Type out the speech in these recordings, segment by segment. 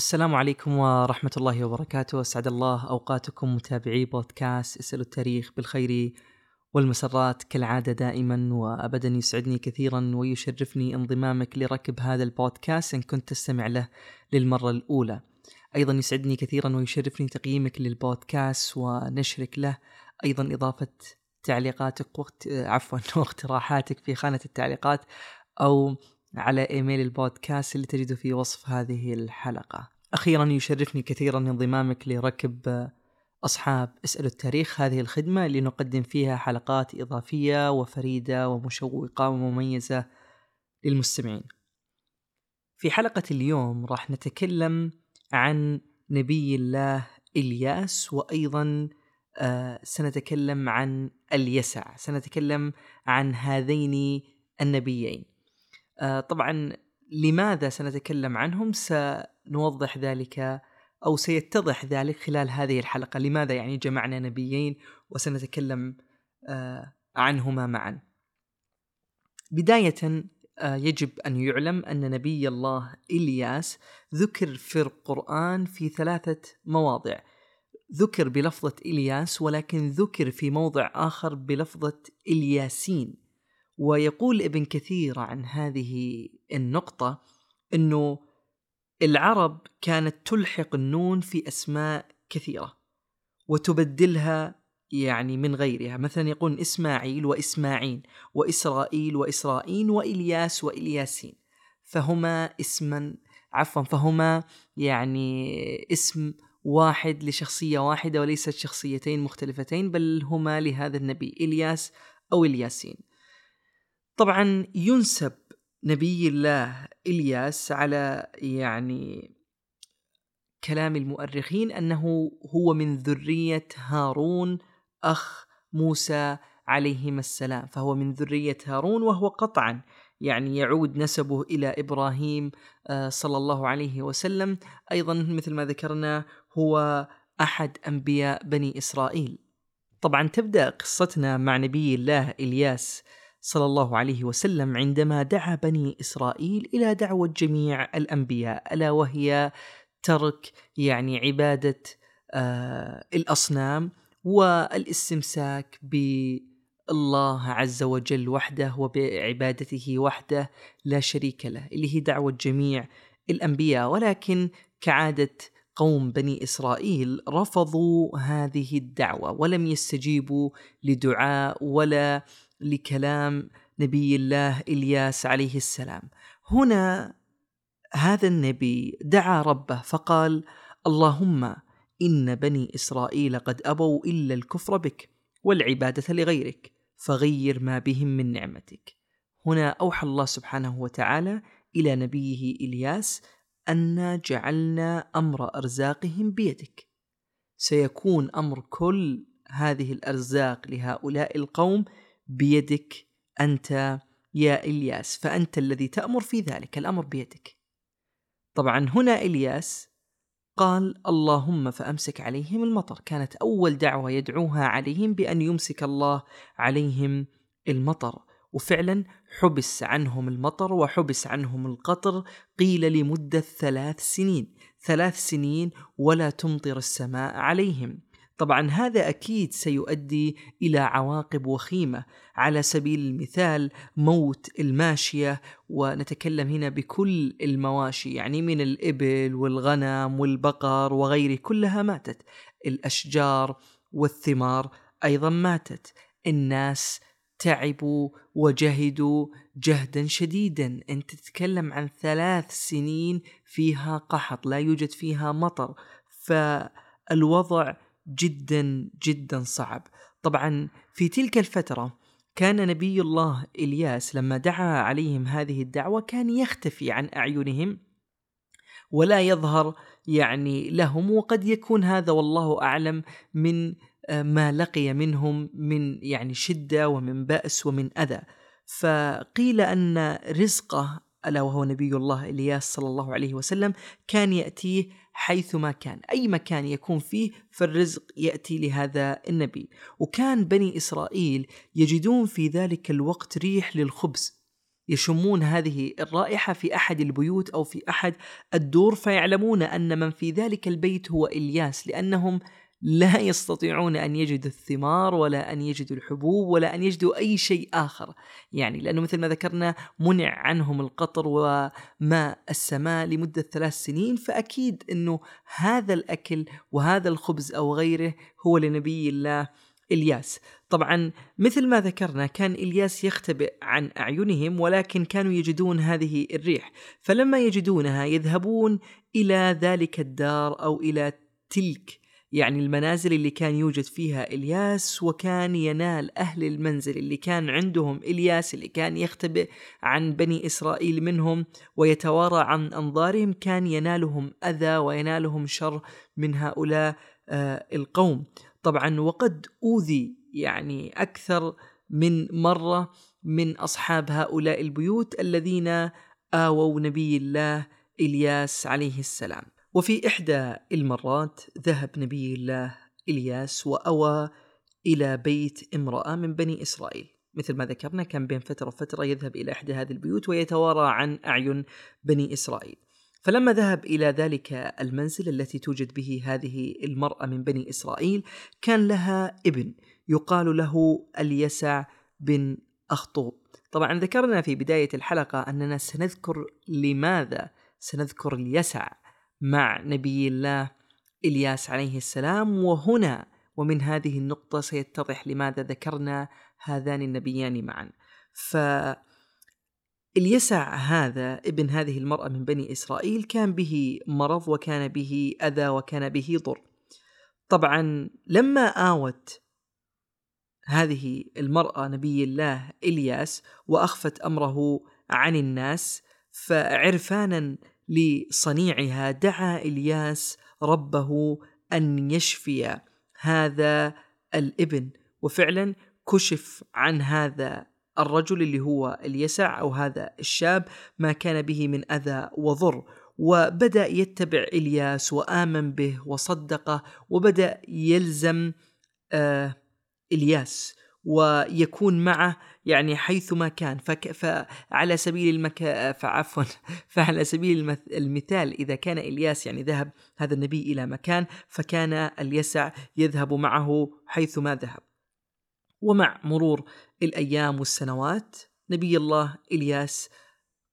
السلام عليكم ورحمة الله وبركاته، أسعد الله أوقاتكم متابعي بودكاست اسألوا التاريخ بالخير والمسرات كالعادة دائما وأبدا يسعدني كثيرا ويشرفني انضمامك لركب هذا البودكاست إن كنت تستمع له للمرة الأولى. أيضا يسعدني كثيرا ويشرفني تقييمك للبودكاست ونشرك له، أيضا إضافة تعليقاتك وقت عفوا واقتراحاتك في خانة التعليقات أو على إيميل البودكاست اللي تجده في وصف هذه الحلقة. أخيرا يشرفني كثيرا انضمامك لركب أصحاب اسألوا التاريخ هذه الخدمة اللي نقدم فيها حلقات إضافية وفريدة ومشوقة ومميزة للمستمعين. في حلقة اليوم راح نتكلم عن نبي الله إلياس وأيضا آه سنتكلم عن اليسع سنتكلم عن هذين النبيين طبعا لماذا سنتكلم عنهم؟ سنوضح ذلك أو سيتضح ذلك خلال هذه الحلقة. لماذا يعني جمعنا نبيين وسنتكلم آه عنهما معا؟ بداية آه يجب أن يعلم أن نبي الله إلياس ذكر في القرآن في ثلاثة مواضع. ذكر بلفظة إلياس ولكن ذكر في موضع آخر بلفظة إلياسين. ويقول ابن كثير عن هذه النقطة أنه العرب كانت تلحق النون في أسماء كثيرة وتبدلها يعني من غيرها. مثلا يقول إسماعيل وإسماعيل وإسرائيل وإسرائيل وإلياس وإلياسين فهما اسما عفوا فهما يعني اسم واحد لشخصية واحدة وليست شخصيتين مختلفتين بل هما لهذا النبي إلياس أو إلياسين. طبعا ينسب نبي الله إلياس على يعني كلام المؤرخين أنه هو من ذرية هارون أخ موسى عليهما السلام. فهو من ذرية هارون وهو قطعا يعني يعود نسبه إلى إبراهيم صلى الله عليه وسلم. أيضا مثل ما ذكرنا هو أحد أنبياء بني إسرائيل. طبعا تبدأ قصتنا مع نبي الله إلياس صلى الله عليه وسلم عندما دعا بني إسرائيل إلى دعوة جميع الأنبياء ألا وهي ترك يعني عبادة آه الأصنام والاستمساك بالله عز وجل وحده وبعبادته وحده لا شريك له اللي هي دعوة جميع الأنبياء. ولكن كعادة قوم بني إسرائيل رفضوا هذه الدعوة ولم يستجيبوا لدعاء ولا لكلام نبي الله إلياس عليه السلام. هنا هذا النبي دعا ربه فقال اللهم إن بني إسرائيل قد أبوا إلا الكفر بك والعبادة لغيرك فغير ما بهم من نعمتك. هنا أوحى الله سبحانه وتعالى إلى نبيه إلياس انا جعلنا أمر أرزاقهم بيدك. سيكون أمر كل هذه الأرزاق لهؤلاء القوم بيدك أنت يا إلياس فأنت الذي تأمر في ذلك الأمر بيدك. طبعا هنا إلياس قال اللهم فأمسك عليهم المطر. كانت أول دعوة يدعوها عليهم بأن يمسك الله عليهم المطر. وفعلا حبس عنهم المطر وحبس عنهم القطر قيل لمدة ثلاث سنين. ثلاث سنين ولا تمطر السماء عليهم. طبعا هذا أكيد سيؤدي إلى عواقب وخيمة. على سبيل المثال موت الماشية ونتكلم هنا بكل المواشي يعني من الإبل والغنم والبقر وغيره كلها ماتت. الأشجار والثمار أيضا ماتت. الناس تعبوا وجهدوا جهدا شديدا. انت تتكلم عن ثلاث سنين فيها قحط لا يوجد فيها مطر. فالوضع جدا جدا صعب. طبعا في تلك الفترة كان نبي الله إلياس لما دعا عليهم هذه الدعوة كان يختفي عن أعينهم ولا يظهر يعني لهم وقد يكون هذا والله أعلم من ما لقي منهم من يعني شدة ومن بأس ومن أذى. فقيل أن رزقه ألا وهو نبي الله إلياس صلى الله عليه وسلم كان يأتيه حيثما كان. أي مكان يكون فيه فالرزق يأتي لهذا النبي. وكان بني إسرائيل يجدون في ذلك الوقت ريح للخبز. يشمون هذه الرائحة في أحد البيوت أو في أحد الدور فيعلمون أن من في ذلك البيت هو إلياس لأنهم لا يستطيعون أن يجدوا الثمار ولا أن يجدوا الحبوب ولا أن يجدوا أي شيء آخر. يعني لأنه مثل ما ذكرنا منع عنهم القطر وماء السماء لمدة ثلاث سنين فأكيد إنه هذا الأكل وهذا الخبز أو غيره هو لنبي الله إلياس. طبعا مثل ما ذكرنا كان إلياس يختبئ عن أعينهم ولكن كانوا يجدون هذه الريح. فلما يجدونها يذهبون إلى ذلك الدار أو إلى تلك يعني المنازل اللي كان يوجد فيها إلياس وكان ينال أهل المنزل اللي كان عندهم إلياس اللي كان يختبئ عن بني إسرائيل منهم ويتوارى عن أنظارهم كان ينالهم أذى وينالهم شر من هؤلاء آه القوم. طبعا وقد أوذي يعني أكثر من مرة من أصحاب هؤلاء البيوت الذين آووا نبي الله إلياس عليه السلام. وفي إحدى المرات ذهب نبي الله إلياس وأوى إلى بيت امرأة من بني إسرائيل. مثل ما ذكرنا كان بين فترة وفترة يذهب إلى إحدى هذه البيوت ويتوارى عن أعين بني إسرائيل. فلما ذهب إلى ذلك المنزل التي توجد به هذه المرأة من بني إسرائيل كان لها ابن يقال له اليسع بن أخطوب. طبعا ذكرنا في بداية الحلقة أننا سنذكر لماذا سنذكر اليسع. مع نبي الله إلياس عليه السلام وهنا ومن هذه النقطة سيتضح لماذا ذكرنا هذان النبيان معا. ف اليسع هذا ابن هذه المرأة من بني إسرائيل كان به مرض وكان به أذى وكان به ضر. طبعا لما آوت هذه المرأة نبي الله إلياس وأخفت أمره عن الناس فعرفانا لصنيعها دعا إلياس ربه أن يشفي هذا الإبن. وفعلا كشف عن هذا الرجل اللي هو اليسع أو هذا الشاب ما كان به من أذى وضر. وبدأ يتبع إلياس وآمن به وصدقه وبدأ يلزم آه إلياس. ويكون معه يعني حيثما كان. فك فعلى سبيل المكا فعفوا فعلى سبيل المثال إذا كان إلياس يعني ذهب هذا النبي إلى مكان فكان اليسع يذهب معه حيثما ذهب. ومع مرور الأيام والسنوات نبي الله إلياس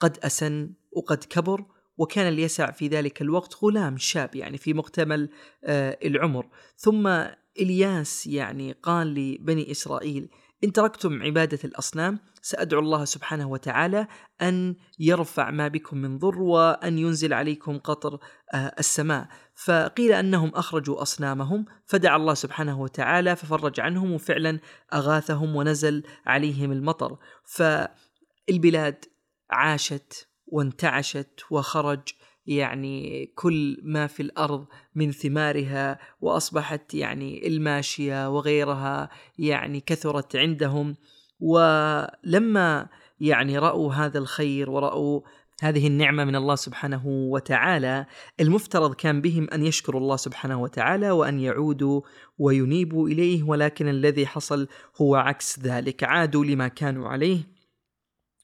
قد أسن وقد كبر وكان اليسع في ذلك الوقت غلام شاب يعني في مكتمل آه، العمر. ثم إلياس يعني قال لبني إسرائيل إن تركتم عبادة الأصنام سأدعو الله سبحانه وتعالى أن يرفع ما بكم من ضر وأن ينزل عليكم قطر آه، السماء. فقيل أنهم أخرجوا أصنامهم فدعا الله سبحانه وتعالى ففرج عنهم وفعلا أغاثهم ونزل عليهم المطر. فالبلاد عاشت وانتعشت وخرج يعني كل ما في الأرض من ثمارها وأصبحت يعني الماشية وغيرها يعني كثرت عندهم. ولما يعني رأوا هذا الخير ورأوا هذه النعمة من الله سبحانه وتعالى المفترض كان بهم أن يشكروا الله سبحانه وتعالى وأن يعودوا وينيبوا إليه ولكن الذي حصل هو عكس ذلك. عادوا لما كانوا عليه.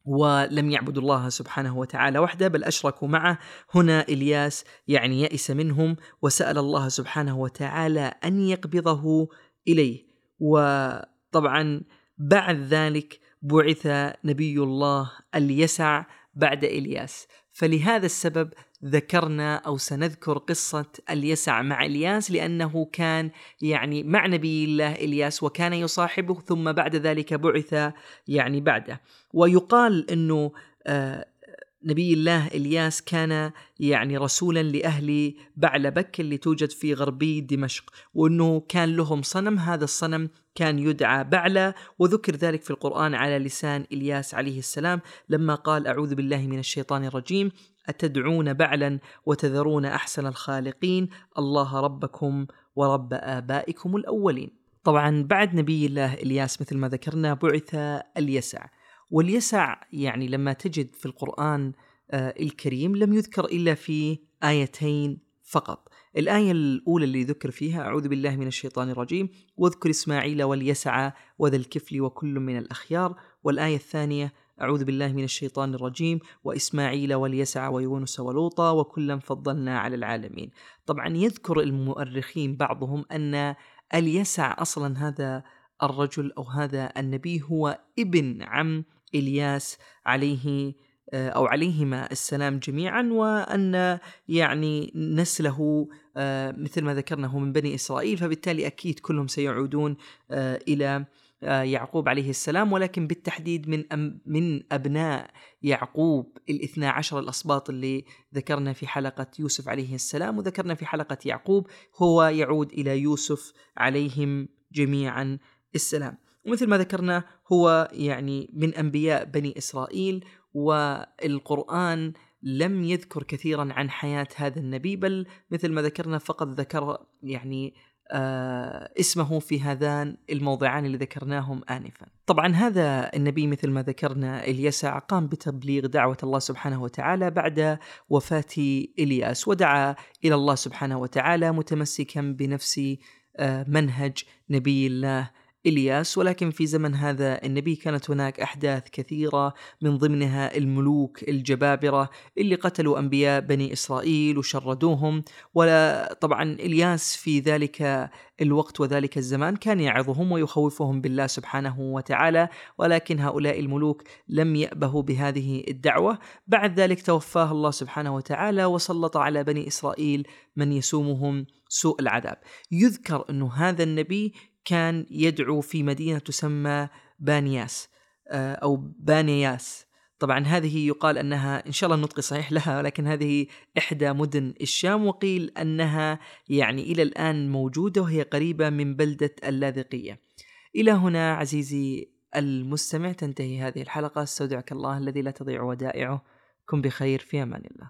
ولم يعبدوا الله سبحانه وتعالى وحده بل أشركوا معه. هنا إلياس يعني يئس منهم وسأل الله سبحانه وتعالى أن يقبضه إليه. وطبعا بعد ذلك بعث نبي الله اليسع بعد إلياس. فلهذا السبب ذكرنا أو سنذكر قصة اليسع مع إلياس لأنه كان يعني مع نبي الله إلياس وكان يصاحبه ثم بعد ذلك بعث يعني بعده. ويقال إنه آه نبي الله إلياس كان يعني رسولا لأهل بعلبك اللي توجد في غربي دمشق وإنه كان لهم صنم هذا الصنم كان يدعى بعلى وذكر ذلك في القرآن على لسان إلياس عليه السلام لما قال أعوذ بالله من الشيطان الرجيم أتدعون بعلا وتذرون أحسن الخالقين؟ الله ربكم ورب آبائكم الأولين. طبعا بعد نبي الله إلياس مثل ما ذكرنا بعث اليسع. واليسع يعني لما تجد في القرآن آه، الكريم لم يذكر إلا في آيتين فقط. الآية الأولى اللي ذكر فيها أعوذ بالله من الشيطان الرجيم واذكر إسماعيل واليسع وذا الكفل وكل من الأخيار. والآية الثانية أعوذ بالله من الشيطان الرجيم وإسماعيل واليسع ويونس ولوطا وكلا فضلنا على العالمين. طبعا يذكر المؤرخين بعضهم أن اليسع أصلا هذا الرجل أو هذا النبي هو ابن عم إلياس عليه آه، أو عليهما السلام جميعا وأن يعني نسله آه، مثل ما ذكرنا هو من بني إسرائيل فبالتالي أكيد كلهم سيعودون آه، إلى يعقوب عليه السلام ولكن بالتحديد من من أبناء يعقوب الاثنا عشر الاسباط اللي ذكرنا في حلقة يوسف عليه السلام وذكرنا في حلقة يعقوب هو يعود إلى يوسف عليهم جميعا السلام. ومثل ما ذكرنا هو يعني من أنبياء بني إسرائيل والقرآن لم يذكر كثيرا عن حياة هذا النبي بل مثل ما ذكرنا فقط ذكر يعني آه اسمه في هذان الموضعان اللي ذكرناهم آنفا. طبعا هذا النبي مثل ما ذكرنا اليسع قام بتبليغ دعوة الله سبحانه وتعالى بعد وفاة إلياس ودعا إلى الله سبحانه وتعالى متمسكا بنفس آه منهج نبي الله إلياس ولكن في زمن هذا النبي كانت هناك أحداث كثيرة من ضمنها الملوك الجبابرة اللي قتلوا أنبياء بني إسرائيل وشردوهم. ولا طبعا إلياس في ذلك الوقت وذلك الزمان كان يعظهم ويخوفهم بالله سبحانه وتعالى ولكن هؤلاء الملوك لم يأبهوا بهذه الدعوة. بعد ذلك توفاه الله سبحانه وتعالى وسلط على بني إسرائيل من يسومهم سوء العذاب. يذكر أن هذا النبي كان يدعو في مدينة تسمى بانياس آه، أو بانياس. طبعا هذه يقال أنها إن شاء الله النطق صحيح لها ولكن هذه إحدى مدن الشام وقيل أنها يعني إلى الآن موجودة وهي قريبة من بلدة اللاذقية. إلى هنا عزيزي المستمع تنتهي هذه الحلقة. أستودعك الله الذي لا تضيع ودائعه. كن بخير في أمان الله.